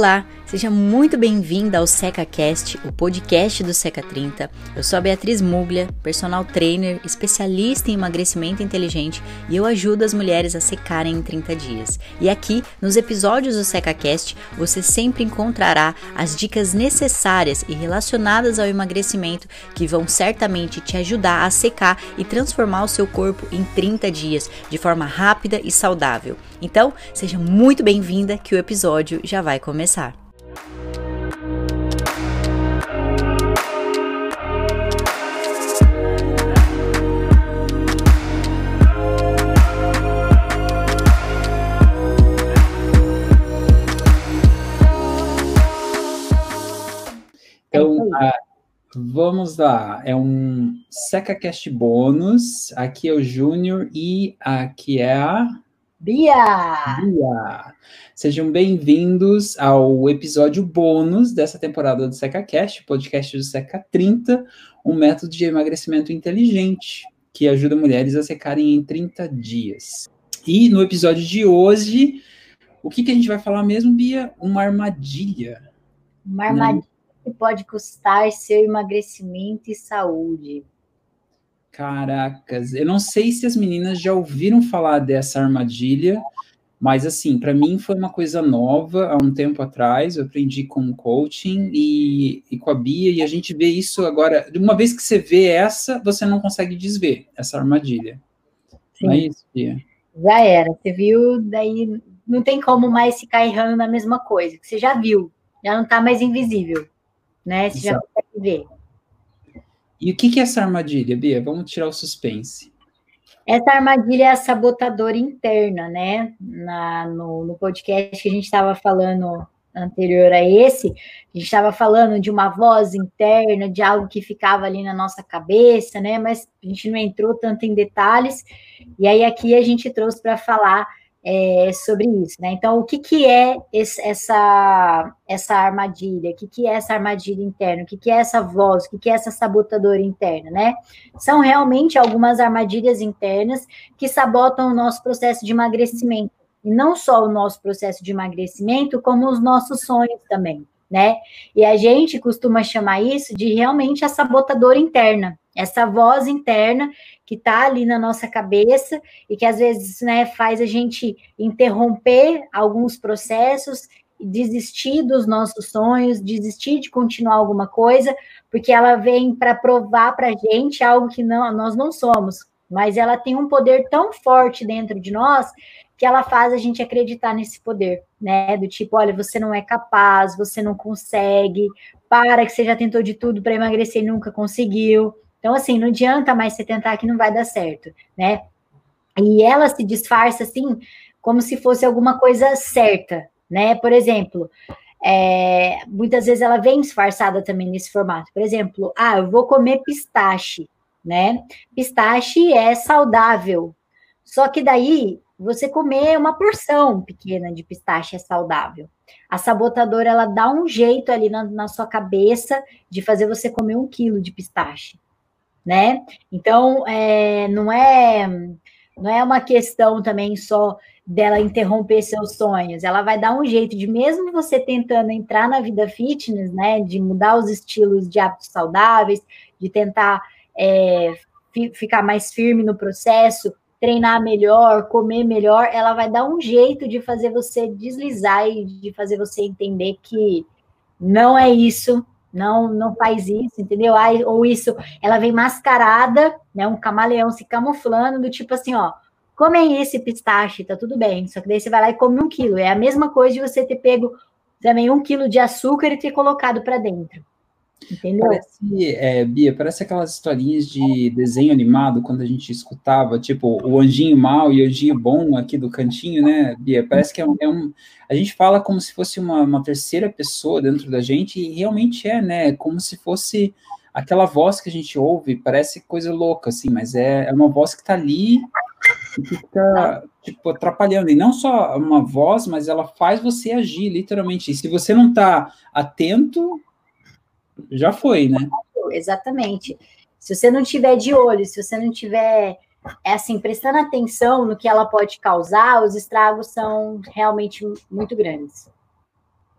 Olá, seja muito bem-vinda ao SecaCast, o podcast do Seca 30. Eu sou a Beatriz Muglia, personal trainer, especialista em emagrecimento inteligente e eu ajudo as mulheres a secarem em 30 dias. E aqui, nos episódios do SecaCast, você sempre encontrará as dicas necessárias e relacionadas ao emagrecimento que vão certamente te ajudar a secar e transformar o seu corpo em 30 dias de forma rápida e saudável. Então, seja muito bem-vinda que o episódio já vai começar. Então, uh, vamos lá. É um SecaCast bônus. Aqui é o Júnior e aqui é a Bia! Bia! Sejam bem-vindos ao episódio bônus dessa temporada do SecaCast, podcast do Seca 30, um método de emagrecimento inteligente que ajuda mulheres a secarem em 30 dias. E no episódio de hoje, o que, que a gente vai falar mesmo, Bia? Uma armadilha. Uma armadilha que pode custar seu emagrecimento e saúde. Caracas, eu não sei se as meninas já ouviram falar dessa armadilha, mas assim, para mim foi uma coisa nova há um tempo atrás. Eu aprendi com coaching e, e com a Bia, e a gente vê isso agora. Uma vez que você vê essa, você não consegue desver essa armadilha. Sim. Não é isso, Bia? Já era. Você viu, daí não tem como mais ficar errando na mesma coisa, que você já viu, já não está mais invisível, né? Você Exato. já consegue ver. E o que, que é essa armadilha, Bia? Vamos tirar o suspense. Essa armadilha é a sabotadora interna, né? Na, no, no podcast que a gente estava falando anterior a esse, a gente estava falando de uma voz interna, de algo que ficava ali na nossa cabeça, né? Mas a gente não entrou tanto em detalhes. E aí aqui a gente trouxe para falar é, sobre isso, né? Então, o que, que é esse, essa, essa armadilha? O que, que é essa armadilha interna? O que, que é essa voz? O que, que é essa sabotadora interna, né? São realmente algumas armadilhas internas que sabotam o nosso processo de emagrecimento. E não só o nosso processo de emagrecimento, como os nossos sonhos também, né? E a gente costuma chamar isso de realmente a sabotadora interna, essa voz interna que está ali na nossa cabeça e que às vezes né, faz a gente interromper alguns processos, desistir dos nossos sonhos, desistir de continuar alguma coisa, porque ela vem para provar para a gente algo que não, nós não somos, mas ela tem um poder tão forte dentro de nós que ela faz a gente acreditar nesse poder, né? Do tipo, olha, você não é capaz, você não consegue, para que você já tentou de tudo para emagrecer e nunca conseguiu. Então, assim, não adianta mais você tentar que não vai dar certo, né? E ela se disfarça assim, como se fosse alguma coisa certa, né? Por exemplo, é, muitas vezes ela vem disfarçada também nesse formato. Por exemplo, ah, eu vou comer pistache, né? Pistache é saudável. Só que daí você comer uma porção pequena de pistache é saudável. A sabotadora ela dá um jeito ali na, na sua cabeça de fazer você comer um quilo de pistache né? Então, é, não é não é uma questão também só dela interromper seus sonhos. Ela vai dar um jeito de, mesmo você tentando entrar na vida fitness, né, de mudar os estilos de hábitos saudáveis, de tentar é, ficar mais firme no processo, treinar melhor, comer melhor, ela vai dar um jeito de fazer você deslizar e de fazer você entender que não é isso não não faz isso, entendeu? Ai, ou isso, ela vem mascarada, né? Um camaleão se camuflando, do tipo assim, ó, comem esse pistache, tá tudo bem. Só que daí você vai lá e come um quilo. É a mesma coisa de você ter pego também um quilo de açúcar e ter colocado para dentro. Entendeu? Parece, é, Bia, parece aquelas historinhas de desenho animado quando a gente escutava, tipo, o anjinho mal e o anjinho bom aqui do cantinho, né, Bia? Parece que é um. É um a gente fala como se fosse uma, uma, terceira pessoa dentro da gente, e realmente é, né? Como se fosse aquela voz que a gente ouve, parece coisa louca, assim, mas é, é uma voz que tá ali e fica, tipo, atrapalhando. E não só uma voz, mas ela faz você agir, literalmente. E se você não tá atento, já foi, né? Exatamente. Se você não tiver de olho, se você não tiver é assim, prestando atenção no que ela pode causar, os estragos são realmente muito grandes.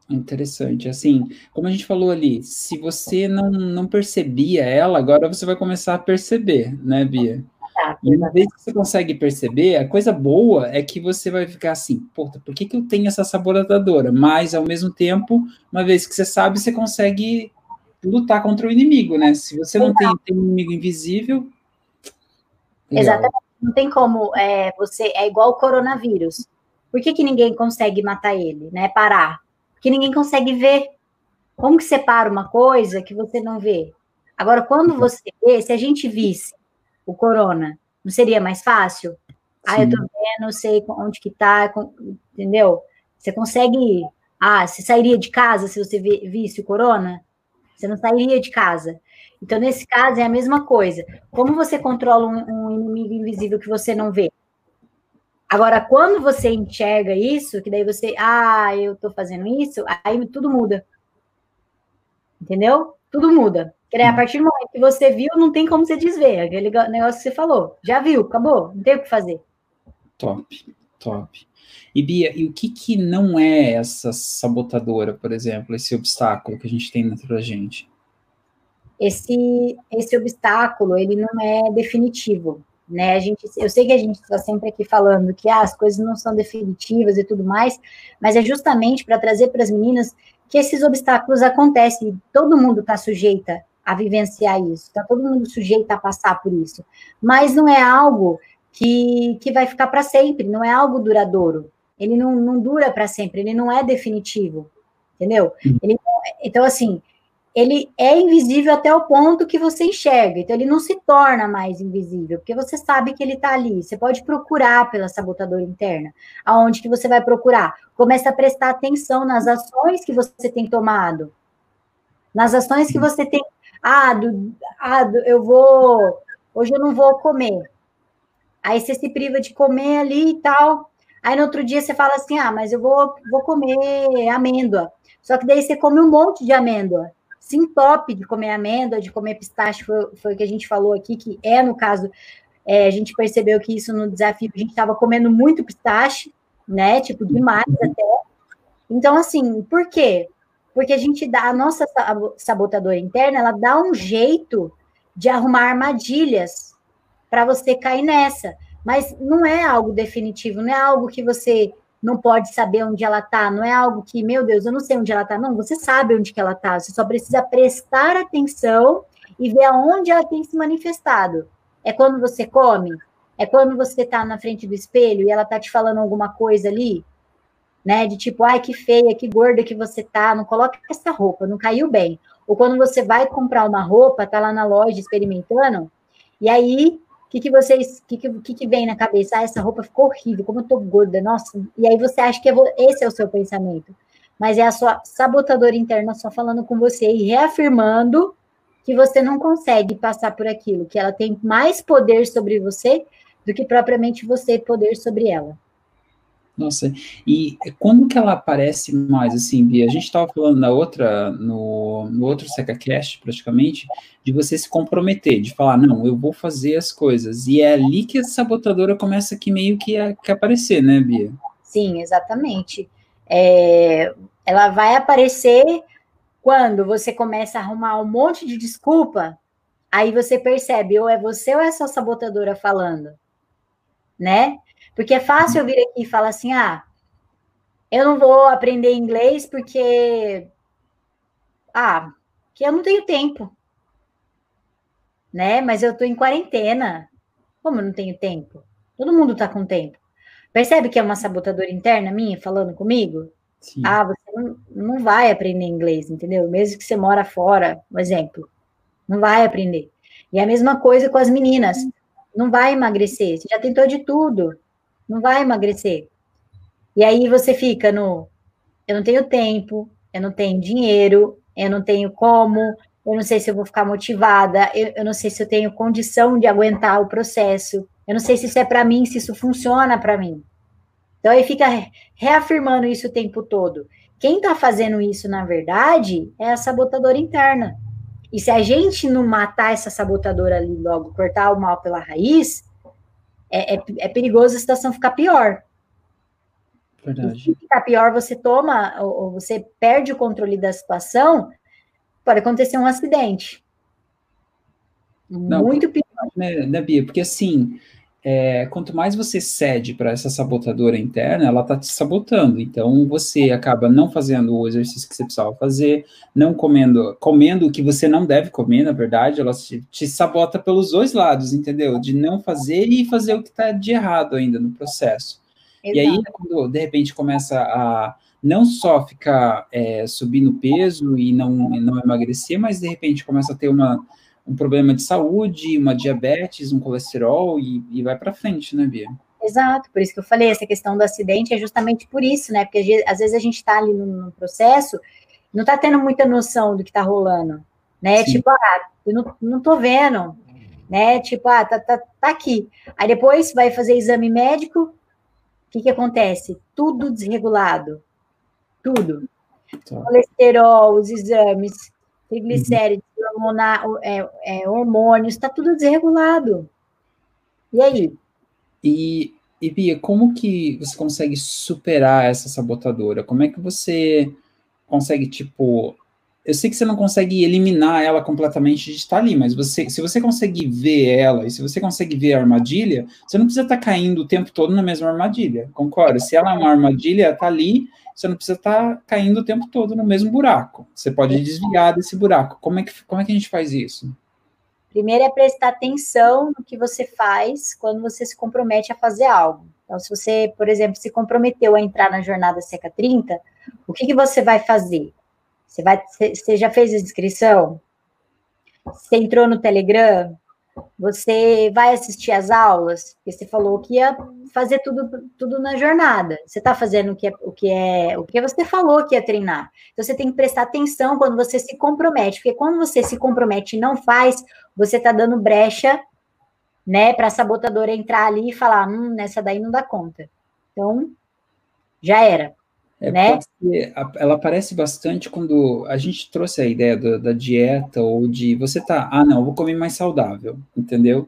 Interessante. Assim, como a gente falou ali, se você não, não percebia ela, agora você vai começar a perceber, né, Bia? Tá, e uma vez que você consegue perceber, a coisa boa é que você vai ficar assim, puta, por que, que eu tenho essa saboradora? Mas, ao mesmo tempo, uma vez que você sabe, você consegue lutar contra o inimigo, né? Se você não tem, tem um inimigo invisível. Exatamente. Não tem como. É, você É igual o coronavírus. Por que, que ninguém consegue matar ele, né? Parar? Porque ninguém consegue ver. Como que separa uma coisa que você não vê? Agora, quando você vê, se a gente visse o corona, não seria mais fácil? Sim. Ah, eu tô vendo, sei onde que tá, entendeu? Você consegue. Ah, você sairia de casa se você visse o corona? Você não sairia de casa. Então, nesse caso, é a mesma coisa. Como você controla um, um inimigo invisível que você não vê? Agora, quando você enxerga isso, que daí você, ah, eu tô fazendo isso, aí tudo muda. Entendeu? Tudo muda. Porque a partir do momento que você viu, não tem como você desver. Aquele negócio que você falou. Já viu, acabou, não tem o que fazer. Top, top. E Bia, e o que que não é essa sabotadora, por exemplo, esse obstáculo que a gente tem dentro da gente? Esse, esse obstáculo, ele não é definitivo né? A gente, eu sei que a gente está sempre aqui falando que ah, as coisas não são definitivas e tudo mais, mas é justamente para trazer para as meninas que esses obstáculos acontecem, todo mundo está sujeita a vivenciar isso, está todo mundo sujeito a passar por isso, mas não é algo que, que vai ficar para sempre, não é algo duradouro, ele não, não dura para sempre, ele não é definitivo, entendeu? Ele, então, assim, ele é invisível até o ponto que você enxerga. Então, ele não se torna mais invisível, porque você sabe que ele está ali. Você pode procurar pela sabotadora interna. Aonde que você vai procurar? Começa a prestar atenção nas ações que você tem tomado. Nas ações que você tem. Ah, do, ah do, eu vou. Hoje eu não vou comer. Aí você se priva de comer ali e tal. Aí no outro dia você fala assim: ah, mas eu vou, vou comer amêndoa. Só que daí você come um monte de amêndoa se entope de comer amêndoa, de comer pistache, foi, foi o que a gente falou aqui, que é, no caso, é, a gente percebeu que isso no desafio, a gente estava comendo muito pistache, né, tipo, demais até. Então, assim, por quê? Porque a gente dá, a nossa sabotadora interna, ela dá um jeito de arrumar armadilhas para você cair nessa. Mas não é algo definitivo, não é algo que você não pode saber onde ela está, não é algo que, meu Deus, eu não sei onde ela está, não, você sabe onde que ela está, você só precisa prestar atenção e ver aonde ela tem se manifestado. É quando você come? É quando você está na frente do espelho e ela está te falando alguma coisa ali, né? De tipo, ai, que feia, que gorda que você tá, não coloca essa roupa, não caiu bem. Ou quando você vai comprar uma roupa, tá lá na loja experimentando, e aí que, que vocês, que, que, que vem na cabeça? Ah, essa roupa ficou horrível, como eu tô gorda, nossa. E aí você acha que esse é o seu pensamento. Mas é a sua sabotadora interna só falando com você e reafirmando que você não consegue passar por aquilo, que ela tem mais poder sobre você do que propriamente você poder sobre ela. Nossa, e quando que ela aparece mais, assim, Bia? A gente estava falando na outra, no, no outro SecaCast, praticamente, de você se comprometer, de falar, não, eu vou fazer as coisas. E é ali que a sabotadora começa aqui meio que a que aparecer, né, Bia? Sim, exatamente. É, ela vai aparecer quando você começa a arrumar um monte de desculpa, aí você percebe, ou é você ou é sua sabotadora falando, né? Porque é fácil eu vir aqui e falar assim: ah, eu não vou aprender inglês porque. Ah, que eu não tenho tempo. Né? Mas eu estou em quarentena. Como eu não tenho tempo? Todo mundo está com tempo. Percebe que é uma sabotadora interna minha falando comigo? Sim. Ah, você não, não vai aprender inglês, entendeu? Mesmo que você mora fora, um exemplo. Não vai aprender. E a mesma coisa com as meninas. Não vai emagrecer. Você já tentou de tudo não vai emagrecer. E aí você fica no eu não tenho tempo, eu não tenho dinheiro, eu não tenho como, eu não sei se eu vou ficar motivada, eu, eu não sei se eu tenho condição de aguentar o processo, eu não sei se isso é para mim, se isso funciona para mim. Então aí fica reafirmando isso o tempo todo. Quem está fazendo isso, na verdade, é a sabotadora interna. E se a gente não matar essa sabotadora ali logo, cortar o mal pela raiz, é, é, é perigoso a situação ficar pior. Verdade. E se ficar pior, você toma, ou você perde o controle da situação, pode acontecer um acidente. Não, Muito pior. Né, né, Bia? Porque assim, é, quanto mais você cede para essa sabotadora interna, ela está te sabotando. Então você acaba não fazendo o exercício que você precisava fazer, não comendo, comendo o que você não deve comer, na verdade, ela te, te sabota pelos dois lados, entendeu? De não fazer e fazer o que está de errado ainda no processo. Exato. E aí, quando de repente começa a não só ficar é, subindo peso e não, não emagrecer, mas de repente começa a ter uma um problema de saúde, uma diabetes, um colesterol e, e vai para frente, né, Bia? Exato, por isso que eu falei, essa questão do acidente é justamente por isso, né? Porque às vezes a gente está ali no, processo, não está tendo muita noção do que está rolando, né? Sim. Tipo, ah, eu não, não tô vendo, né? Tipo, ah, tá, tá, tá aqui. Aí depois vai fazer exame médico, o que que acontece? Tudo desregulado, tudo. Tá. Colesterol, os exames, triglicérides, hormonal, é, é, hormônios, está tudo desregulado. E aí? E, e Bia, como que você consegue superar essa sabotadora? Como é que você consegue, tipo, eu sei que você não consegue eliminar ela completamente de estar ali, mas você, se você conseguir ver ela e se você conseguir ver a armadilha, você não precisa estar caindo o tempo todo na mesma armadilha, concorda? Se ela é uma armadilha, está ali, você não precisa estar caindo o tempo todo no mesmo buraco. Você pode desviar desse buraco. Como é que, como é que a gente faz isso? Primeiro é prestar atenção no que você faz quando você se compromete a fazer algo. Então, se você, por exemplo, se comprometeu a entrar na jornada Seca 30, o que, que você vai fazer? Você, vai, você já fez a inscrição? Você entrou no Telegram? Você vai assistir às aulas? Porque você falou que ia fazer tudo, tudo na jornada. Você está fazendo o que, é, o, que é, o que você falou que ia treinar. Então, você tem que prestar atenção quando você se compromete, porque quando você se compromete e não faz, você está dando brecha né, para a sabotadora entrar ali e falar: hum, nessa daí não dá conta. Então, já era. É, né? Ser, ela aparece bastante quando a gente trouxe a ideia da, da, dieta ou de você tá, ah, não, vou comer mais saudável, entendeu?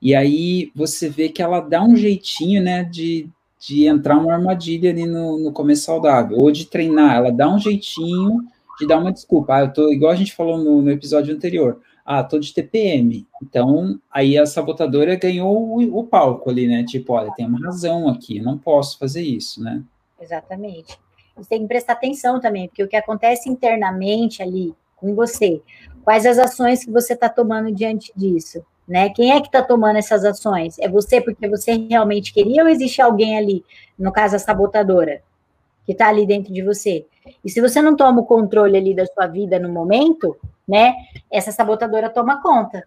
E aí você vê que ela dá um jeitinho, né, de, de entrar uma armadilha ali no, no comer saudável, ou de treinar, ela dá um jeitinho de dar uma desculpa. Ah, eu tô, igual a gente falou no, no episódio anterior, ah, tô de TPM. Então, aí a sabotadora ganhou o, o palco ali, né? Tipo, olha, tem uma razão aqui, não posso fazer isso, né? Exatamente você tem que prestar atenção também, porque o que acontece internamente ali com você, quais as ações que você está tomando diante disso, né? Quem é que está tomando essas ações? É você porque você realmente queria ou existe alguém ali, no caso a sabotadora, que está ali dentro de você? E se você não toma o controle ali da sua vida no momento, né? Essa sabotadora toma conta.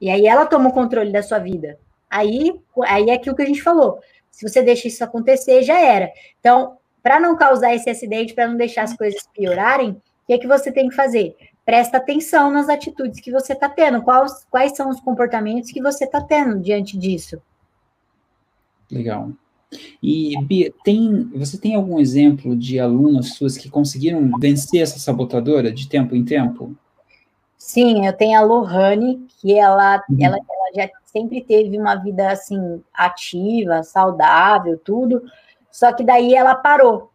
E aí ela toma o controle da sua vida. Aí, aí é aquilo que a gente falou. Se você deixa isso acontecer, já era. Então, para não causar esse acidente, para não deixar as coisas piorarem, o que é que você tem que fazer? Presta atenção nas atitudes que você está tendo, quais, quais são os comportamentos que você está tendo diante disso. Legal. E Bia, tem, você tem algum exemplo de alunos suas que conseguiram vencer essa sabotadora de tempo em tempo? Sim, eu tenho a Lohane, que ela, uhum. ela, ela já sempre teve uma vida assim ativa, saudável, tudo, só que daí ela parou.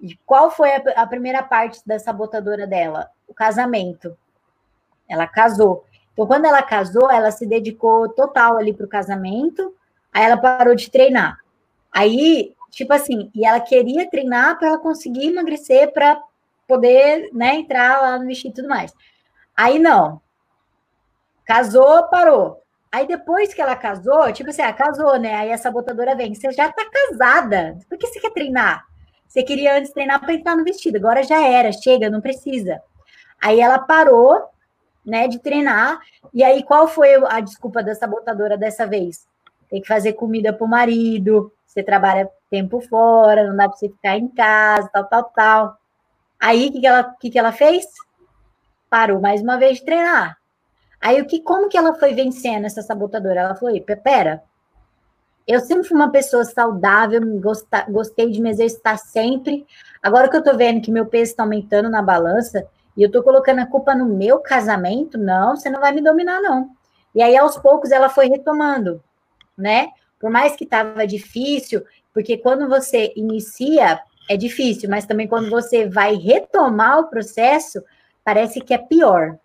E qual foi a, a primeira parte da sabotadora dela? O casamento. Ela casou. Então, quando ela casou, ela se dedicou total ali para o casamento, aí ela parou de treinar. Aí, tipo assim, e ela queria treinar para ela conseguir emagrecer, para poder, né, entrar lá no vestido e tudo mais. Aí não. Casou, parou. Aí depois que ela casou, tipo assim, ela casou, né? Aí a sabotadora vem, você já tá casada, por que você quer treinar? Você queria antes treinar para entrar no vestido, agora já era, chega, não precisa. Aí ela parou, né, de treinar, e aí qual foi a desculpa da sabotadora dessa vez? Tem que fazer comida pro marido, você trabalha tempo fora, não dá para você ficar em casa, tal, tal, tal. Aí o que, que, ela, que, que ela fez? Parou mais uma vez de treinar. Aí o que, como que ela foi vencendo essa sabotadora? Ela falou: pera, eu sempre fui uma pessoa saudável, gostei de me exercitar sempre. Agora que eu tô vendo que meu peso está aumentando na balança e eu tô colocando a culpa no meu casamento, não, você não vai me dominar, não. E aí, aos poucos, ela foi retomando, né? Por mais que estava difícil, Porque quando você inicia, é difícil, mas também quando você vai retomar o processo, parece que é pior.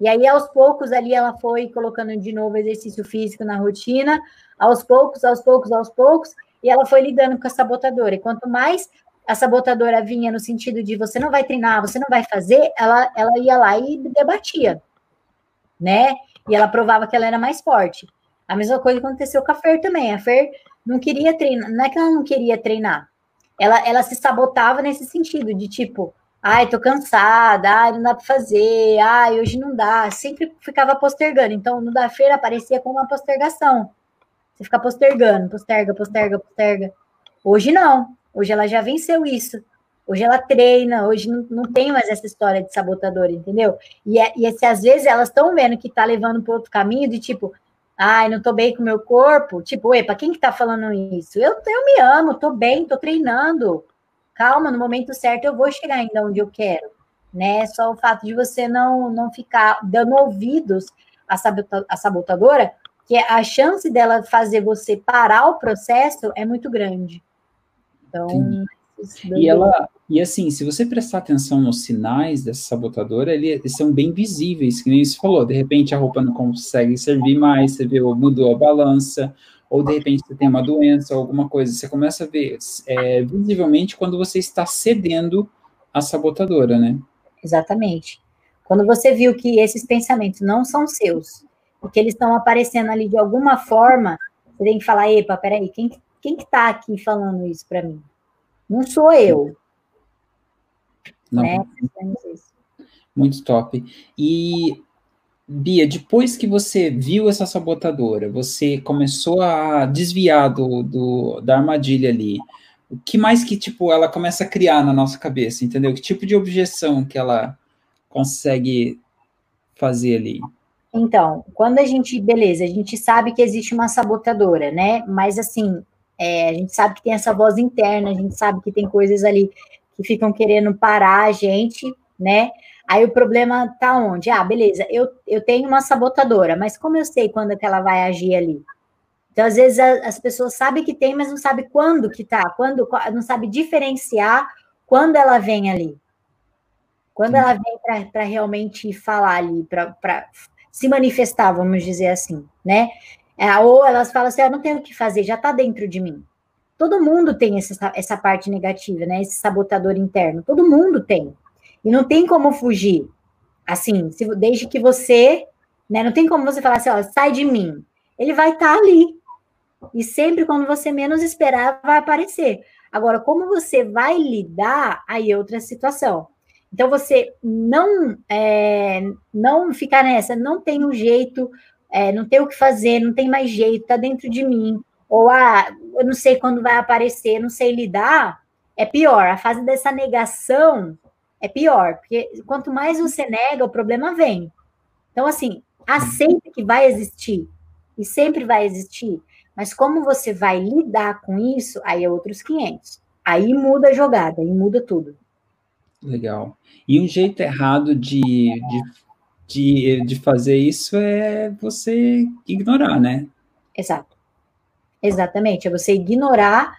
E aí, aos poucos, ali ela foi colocando de novo exercício físico na rotina, aos poucos, aos poucos, aos poucos, e ela foi lidando com a sabotadora. E quanto mais a sabotadora vinha no sentido de você não vai treinar, você não vai fazer, ela, ela ia lá e debatia, né? E ela provava que ela era mais forte. A mesma coisa aconteceu com a Fer também. A Fer não queria treinar, não é que ela não queria treinar, ela, ela se sabotava nesse sentido, de tipo, ai, tô cansada, ai, não dá para fazer, ai, hoje não dá. Sempre ficava postergando. Então, no da feira aparecia como uma postergação. Você fica postergando, posterga, posterga, posterga. Hoje não. Hoje ela já venceu isso. Hoje ela treina, hoje não, não tem mais essa história de sabotador, entendeu? E, é, e se às vezes elas estão vendo que tá levando para outro caminho, de tipo, ai, não tô bem com o meu corpo. Tipo, epa, quem que tá falando isso? Eu, eu me amo, tô bem, tô treinando. Calma, no momento certo eu vou chegar ainda onde eu quero, né? Só o fato de você não, não ficar dando ouvidos à, sabota, à sabotadora, que a chance dela fazer você parar o processo é muito grande. Então, e ela, e assim, se você prestar atenção nos sinais dessa sabotadora, eles são bem visíveis, que nem você falou, de repente a roupa não consegue servir mais, você vê, mudou a balança, ou de repente você tem uma doença, ou alguma coisa, você começa a ver é, visivelmente quando você está cedendo à sabotadora, né? Exatamente. Quando você viu que esses pensamentos não são seus, e que eles estão aparecendo ali de alguma forma, você tem que falar, epa, peraí, quem, quem que tá aqui falando isso para mim? Não sou eu. Não. Né? Muito top. E, Bia, depois que você viu essa sabotadora, você começou a desviar do, do, da armadilha ali, o que mais que, tipo, ela começa a criar na nossa cabeça, entendeu? Que tipo de objeção que ela consegue fazer ali? Então, quando a gente, beleza, a gente sabe que existe uma sabotadora, né? Mas assim, é, a gente sabe que tem essa voz interna, a gente sabe que tem coisas ali que ficam querendo parar a gente, né? Aí o problema tá onde? Ah, beleza, eu, eu tenho uma sabotadora, mas como eu sei quando é que ela vai agir ali? Então, às vezes, a, as pessoas sabem que tem, mas não sabem quando que tá, quando, não sabe diferenciar quando ela vem ali. Quando ela vem para realmente falar ali, para se manifestar, vamos dizer assim, né? É, ou elas falam assim, eu ah, não tenho o que fazer, já está dentro de mim. Todo mundo tem essa, essa parte negativa, né? Esse sabotador interno. Todo mundo tem. E não tem como fugir. Assim, se, desde que você, né? Não tem como você falar assim, ó, sai de mim. Ele vai estar tá ali. E sempre quando você menos esperar, vai aparecer. Agora, como você vai lidar, aí é outra situação. Então, você não, é, não ficar nessa, não tem um jeito, é, não tem o que fazer, não tem mais jeito, tá dentro de mim ou ah, eu não sei quando vai aparecer, não sei lidar, é pior. A fase dessa negação é pior, porque quanto mais você nega, o problema vem. Então, assim, aceita que vai existir e sempre vai existir, mas como você vai lidar com isso, aí é outros 500. Aí muda a jogada, aí muda tudo. Legal. E um jeito errado de, de, de, de fazer isso é você ignorar, né? Exato. Exatamente, é você ignorar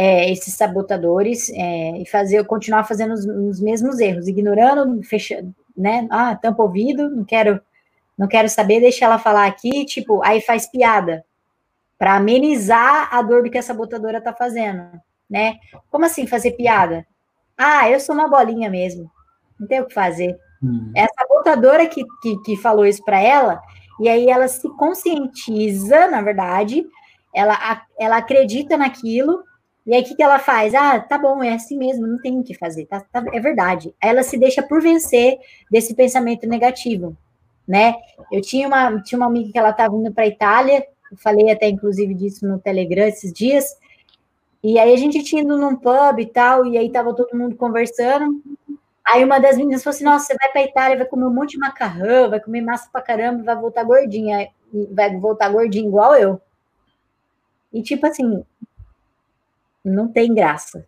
é, esses sabotadores é, e fazer, continuar fazendo os, os, mesmos erros, ignorando, fechando, né? Ah, tampa ouvido, não quero, não quero saber, deixa ela falar aqui, tipo, aí faz piada para amenizar a dor do que a sabotadora tá fazendo, né? Como assim fazer piada? Ah, eu sou uma bolinha mesmo, não tem o que fazer. Hum. É a sabotadora que, que, que falou isso para ela, e aí ela se conscientiza, na verdade, ela, ela acredita naquilo, e aí o que, que ela faz? Ah, tá bom, é assim mesmo, não tem o que fazer, tá, tá, é verdade. Ela se deixa por vencer desse pensamento negativo, né? Eu tinha uma, tinha uma amiga que ela estava indo para a Itália, eu falei até inclusive disso no Telegram esses dias, e aí a gente tinha ido num pub e tal, e aí tava todo mundo conversando. Aí uma das meninas falou assim: Nossa, você vai para a Itália, vai comer um monte de macarrão, vai comer massa pra caramba, vai voltar gordinha, vai voltar gordinha igual eu. E, tipo assim, não tem graça.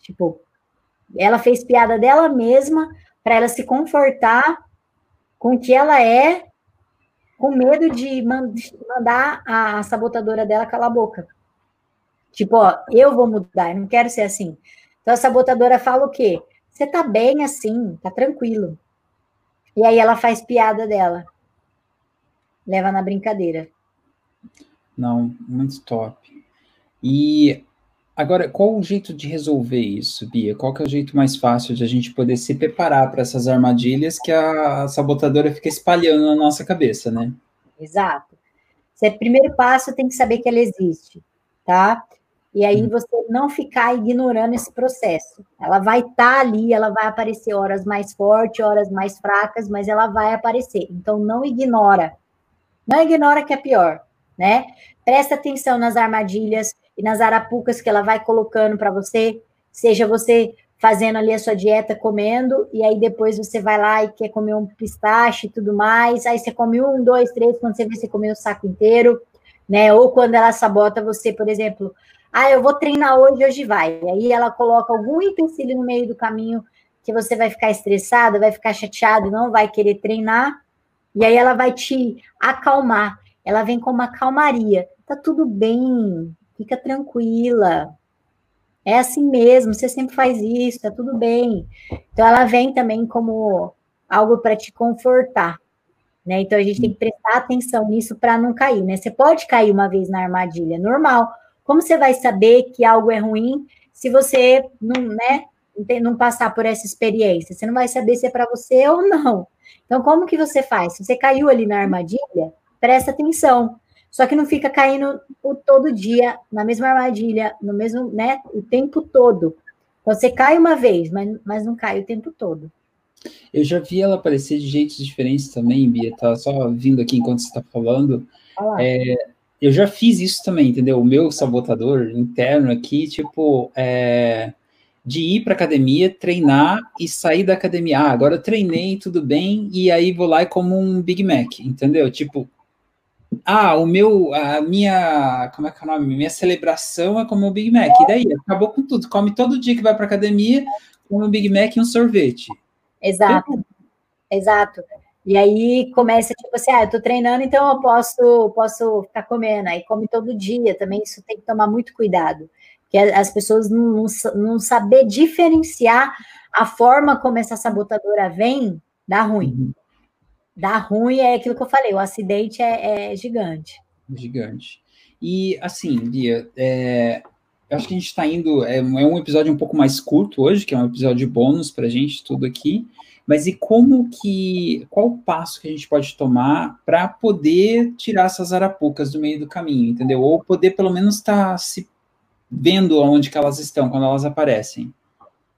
Tipo, ela fez piada dela mesma para ela se confortar com o que ela é, com medo de mandar a sabotadora dela calar a boca. Tipo, ó, eu vou mudar, eu não quero ser assim. Então a sabotadora fala o quê? Você tá bem assim, tá tranquilo. E aí ela faz piada dela. Leva na brincadeira. Não, muito top. E agora, qual o jeito de resolver isso, Bia? Qual que é o jeito mais fácil de a gente poder se preparar para essas armadilhas que a sabotadora fica espalhando na nossa cabeça, né? Exato. Você, primeiro passo, tem que saber que ela existe, tá? E aí hum. você não ficar ignorando esse processo. Ela vai estar tá ali, ela vai aparecer horas mais fortes, horas mais fracas, mas ela vai aparecer. Então não ignora. Não ignora que é pior, né? Presta atenção nas armadilhas e nas arapucas que ela vai colocando para você, seja você fazendo ali a sua dieta, comendo, e aí depois você vai lá e quer comer um pistache e tudo mais, aí você come um, dois, três, quando você vê, você comeu o saco inteiro, né? Ou quando ela sabota você, por exemplo, ah, eu vou treinar hoje, hoje vai. Aí ela coloca algum empecilho no meio do caminho que você vai ficar estressada, vai ficar chateado, não vai querer treinar, e aí ela vai te acalmar. Ela vem com uma calmaria. Tá tudo bem, fica tranquila. É assim mesmo, você sempre faz isso, tá tudo bem. Então ela vem também como algo para te confortar. Né? Então a gente tem que prestar atenção nisso para não cair, né? Você pode cair uma vez na armadilha, normal. Como você vai saber que algo é ruim se você não, né, não passar por essa experiência? Você não vai saber se é para você ou não. Então, como que você faz? Se você caiu ali na armadilha, presta atenção. Só que não fica caindo o todo dia na mesma armadilha, no mesmo, né, o tempo todo. Então, você cai uma vez, mas, mas não cai o tempo todo. Eu já vi ela aparecer de jeitos diferentes também, Bia, tá só vindo aqui enquanto você está falando. É, eu já fiz isso também, entendeu? O meu sabotador interno aqui, tipo, é, de ir para academia, treinar e sair da academia. Ah, agora eu treinei, tudo bem, e aí vou lá e como um Big Mac, entendeu? Tipo, ah, o meu, a minha, como é que é o nome? Minha celebração é como um Big Mac. E daí, acabou com tudo. Come todo dia que vai para academia, come um Big Mac e um sorvete. Exato. Exato. E aí começa, tipo assim, ah, eu tô treinando, então eu posso, posso ficar comendo. Aí come todo dia também, isso tem que tomar muito cuidado. Porque as pessoas não, não, não saber diferenciar a forma como essa sabotadora vem, dá ruim. Dá ruim é aquilo que eu falei, o acidente é, é gigante. Gigante. E assim, Bia, é, eu acho que a gente está indo. É, é, um episódio um pouco mais curto hoje, que é um episódio bônus para a gente, tudo aqui. Mas e como que. Qual o passo que a gente pode tomar para poder tirar essas arapucas do meio do caminho, entendeu? Ou poder pelo menos estar tá se vendo onde que elas estão quando elas aparecem.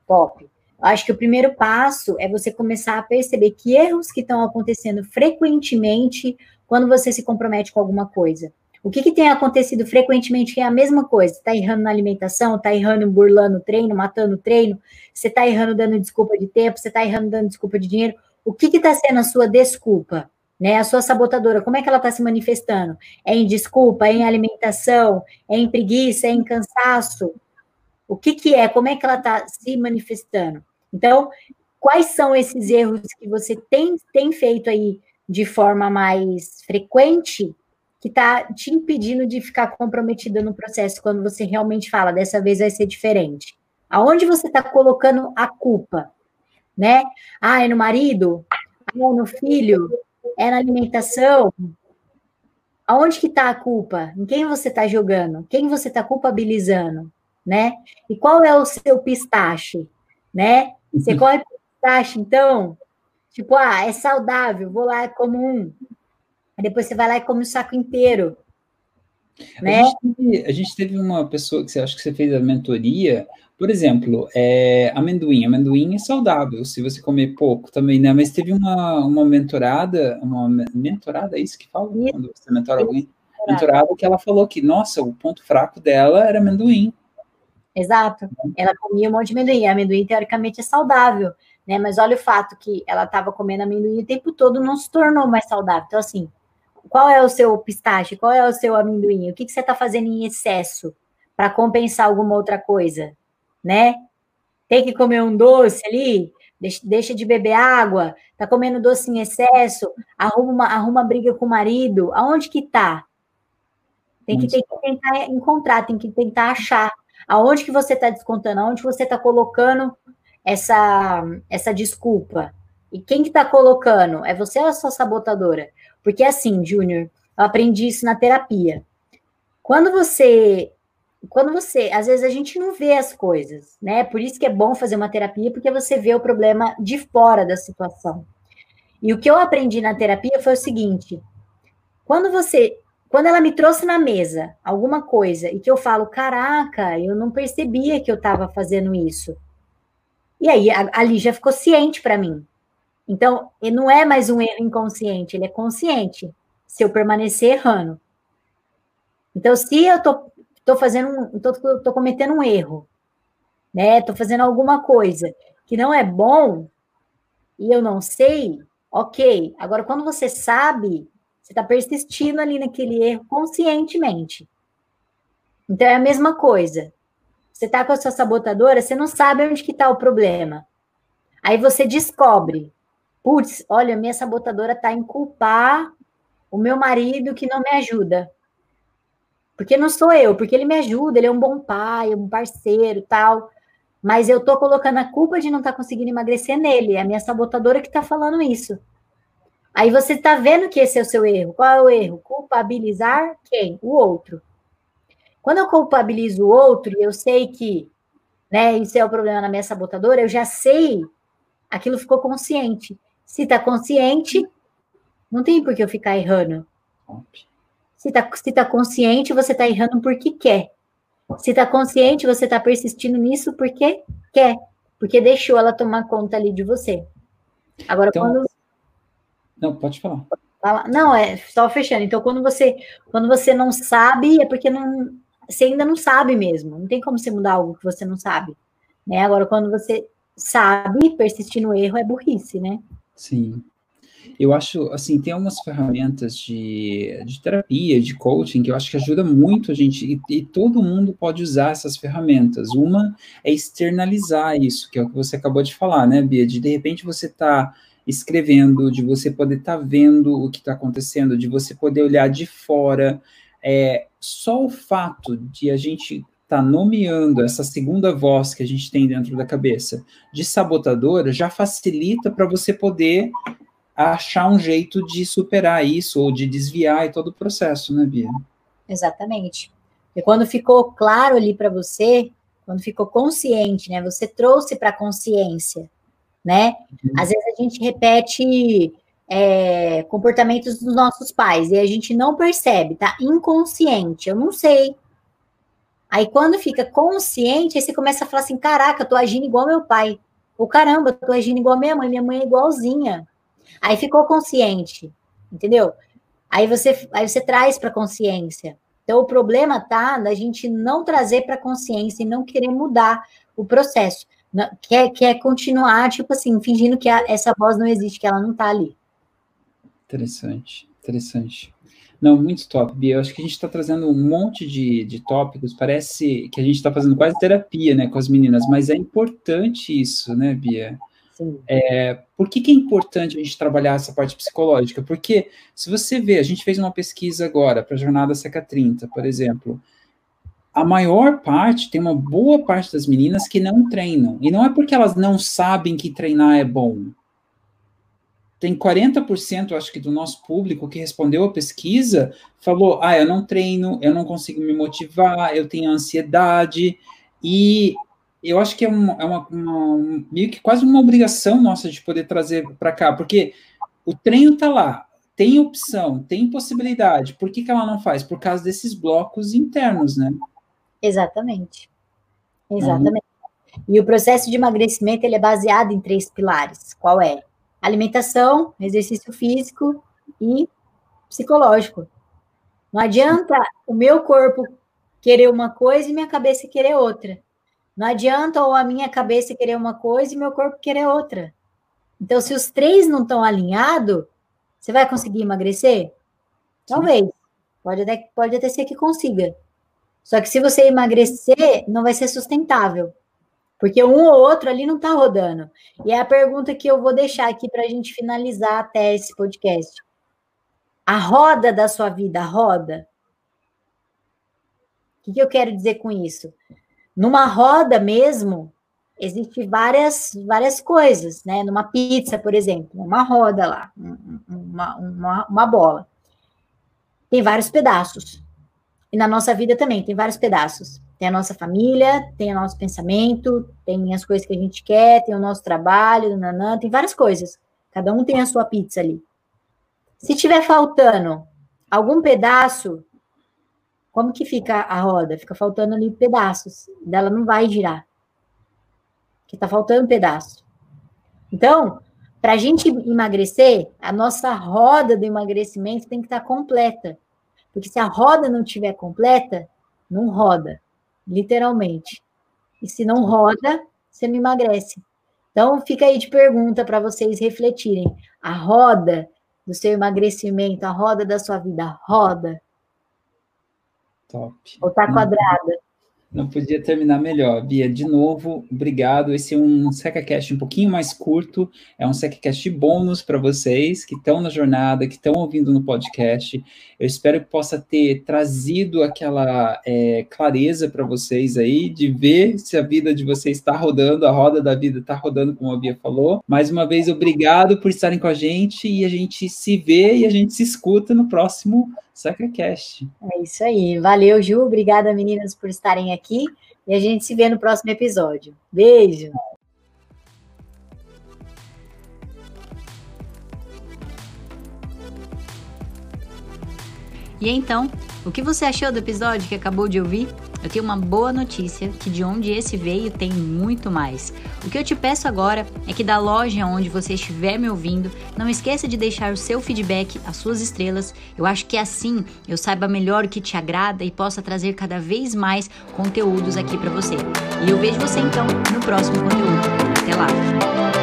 Top. Acho que o primeiro passo é você começar a perceber que erros que estão acontecendo frequentemente quando você se compromete com alguma coisa. O que, que tem acontecido frequentemente é a mesma coisa. Está errando na alimentação, está errando burlando o treino, matando o treino, você está errando dando desculpa de tempo, você está errando dando desculpa de dinheiro. O que está sendo a sua desculpa? Né? A sua sabotadora, como é que ela está se manifestando? É em desculpa, é em alimentação, é em preguiça, é em cansaço? O que, que é? Como é que ela está se manifestando? Então, quais são esses erros que você tem, tem feito aí de forma mais frequente que está te impedindo de ficar comprometida no processo quando você realmente fala, dessa vez vai ser diferente? Aonde você está colocando a culpa? Né? Ah, é no marido? Ah, é no filho? É na alimentação? Aonde que está a culpa? Em quem você está jogando? Quem você está culpabilizando? Né? E qual é o seu pistache? Né? Você corre pistache, então? Tipo, ah, é saudável, vou lá, como um depois você vai lá e come o saco inteiro. Né? A, gente teve, a gente teve uma pessoa que você acha que você fez a mentoria, por exemplo, é, amendoim. Amendoim é saudável se você comer pouco também, né? Mas teve uma, uma mentorada, uma mentorada, é isso que fala? Quando você mentora alguém? Mentorada que ela falou que, nossa, o ponto fraco dela era amendoim. Exato. Ela comia um monte de amendoim. Amendoim, teoricamente, é saudável, né? Mas olha o fato que ela estava comendo amendoim o tempo todo, não se tornou mais saudável. Então, assim, qual é o seu pistache? Qual é o seu amendoim? O que, que você está fazendo em excesso para compensar alguma outra coisa, né? Tem que comer um doce ali, deixa, de beber água, tá comendo doce em excesso, arruma uma, arruma briga com o marido, aonde que tá? Tem que, tem que tentar encontrar, tem que tentar achar aonde que você está descontando, aonde você está colocando essa, essa desculpa. E quem que está colocando? É você ou a sua sabotadora? Porque assim, Júnior, eu aprendi isso na terapia. Quando você quando você, às vezes a gente não vê as coisas, né? Por isso que é bom fazer uma terapia, porque você vê o problema de fora da situação. E o que eu aprendi na terapia foi o seguinte: quando você, quando ela me trouxe na mesa alguma coisa e que eu falo, caraca, eu não percebia que eu estava fazendo isso. E aí ali já ficou ciente para mim. Então, não é mais um erro inconsciente, ele é consciente. Se eu permanecer errando. Então, se eu tô estou fazendo, tô, tô cometendo um erro, né? Estou fazendo alguma coisa que não é bom e eu não sei, ok. Agora, quando você sabe, você está persistindo ali naquele erro conscientemente. Então é a mesma coisa. Você está com a sua sabotadora, você não sabe onde que está o problema. Aí você descobre, putz, olha, minha sabotadora está em culpar o meu marido que não me ajuda. Porque não sou eu, porque ele me ajuda, ele é um bom pai, um parceiro tal. Mas eu tô colocando a culpa de não estar tá conseguindo emagrecer nele. É a minha sabotadora que está falando isso. Aí você está vendo que esse é o seu erro. Qual é o erro? Culpabilizar quem? O outro. Quando eu culpabilizo o outro e eu sei que né, isso é o problema na minha sabotadora, eu já sei, aquilo ficou consciente. Se está consciente, não tem por que eu ficar errando. Se está se tá consciente, você está errando porque quer. Se está consciente, você está persistindo nisso porque quer. Porque deixou ela tomar conta ali de você. Agora, então, quando. Não, pode falar. Não, é só fechando. Então, quando você, quando você não sabe, é porque não, você ainda não sabe mesmo. Não tem como você mudar algo que você não sabe. Né? Agora, quando você sabe, persistir no erro é burrice, né? Sim. Eu acho, assim, tem algumas ferramentas de, de terapia, de coaching, que eu acho que ajuda muito a gente, e, e, todo mundo pode usar essas ferramentas. Uma é externalizar isso, que é o que você acabou de falar, né, Bia? De, de repente você está escrevendo, de você poder estar tá vendo o que está acontecendo, de você poder olhar de fora. É, só o fato de a gente estar tá nomeando essa segunda voz que a gente tem dentro da cabeça de sabotadora já facilita para você poder achar um jeito de superar isso ou de desviar e todo o processo, né, Bia? Exatamente. E quando ficou claro ali para você, quando ficou consciente, né, você trouxe para a consciência, né? Uhum. Às vezes a gente repete é, comportamentos dos nossos pais e a gente não percebe, tá? Inconsciente, eu não sei. Aí quando fica consciente, aí você começa a falar assim: caraca, eu tô agindo igual meu pai. Ou caramba, eu tô agindo igual minha mãe, minha mãe é igualzinha. Aí ficou consciente, entendeu? Aí você, aí você traz para consciência. Então o problema tá da gente não trazer para consciência e não querer mudar o processo. Quer, quer continuar, tipo assim, fingindo que a, essa voz não existe, que ela não tá ali. Interessante, interessante. Não, muito top, Bia. Eu acho que a gente está trazendo um monte de, de tópicos. Parece que a gente está fazendo quase terapia, né, com as meninas, mas é importante isso, né, Bia? É, por que, que, é importante a gente trabalhar essa parte psicológica? Porque se você vê, a gente fez uma pesquisa agora para a Jornada Seca 30, por exemplo, a maior parte, tem uma boa parte das meninas que não treinam. E não é porque elas não sabem que treinar é bom. Tem 40%, acho que, do nosso público que respondeu a pesquisa, falou: ah, eu não treino, eu não consigo me motivar, eu tenho ansiedade. E eu acho que é, uma, é uma, uma, meio que quase uma obrigação nossa de poder trazer para cá, porque o treino está lá, tem opção, tem possibilidade. Por que, que ela não faz? Por causa desses blocos internos, né? Exatamente. Exatamente. Uhum. E o processo de emagrecimento ele é baseado em três pilares. Qual é? Alimentação, exercício físico e psicológico. Não adianta o meu corpo querer uma coisa e minha cabeça querer outra. Não adianta ou a minha cabeça querer uma coisa e meu corpo querer outra. Então, se os três não estão alinhados, você vai conseguir emagrecer? Talvez. Pode até, pode até ser que consiga. Só que se você emagrecer, não vai ser sustentável. Porque um ou outro ali não está rodando. E é a pergunta que eu vou deixar aqui para a gente finalizar até esse podcast. A roda da sua vida roda? que, que eu quero dizer com isso? Numa roda mesmo, existem várias, várias coisas, né? Numa pizza, por exemplo, uma roda lá, uma, uma, uma bola. Tem vários pedaços. E na nossa vida também tem vários pedaços. Tem a nossa família, tem o nosso pensamento, tem as coisas que a gente quer, tem o nosso trabalho, nanã, tem várias coisas. Cada um tem a sua pizza ali. Se tiver faltando algum pedaço, como que fica a roda? Fica faltando ali pedaços. Dela não vai girar que está faltando um pedaço. Então, para a gente emagrecer, a nossa roda do emagrecimento tem que estar tá completa. Porque se a roda não estiver completa, não roda, literalmente. E se não roda, você não emagrece. Então, fica aí de pergunta para vocês refletirem. A roda do seu emagrecimento, a roda da sua vida, roda? Top. Ou está quadrada? Não podia terminar melhor. Bia, de novo, obrigado. Esse é um SecaCast um pouquinho mais curto, é um SecaCast bônus para vocês que estão na jornada, que estão ouvindo no podcast. Eu espero que possa ter trazido aquela é, clareza para vocês aí, de ver se a vida de vocês está rodando, a roda da vida está rodando, como a Bia falou. Mais uma vez, obrigado por estarem com a gente e a gente se vê e a gente se escuta no próximo SacaCast. É isso aí. Valeu, Ju. Obrigada, meninas, por estarem aqui. E a gente se vê no próximo episódio. Beijo. E então, o que você achou do episódio que acabou de ouvir? Eu tenho uma boa notícia que de onde esse veio tem muito mais. O que eu te peço agora é que da loja onde você estiver me ouvindo, não esqueça de deixar o seu feedback, as suas estrelas. Eu acho que assim eu saiba melhor o que te agrada e possa trazer cada vez mais conteúdos aqui para você. E eu vejo você então no próximo conteúdo. Até lá.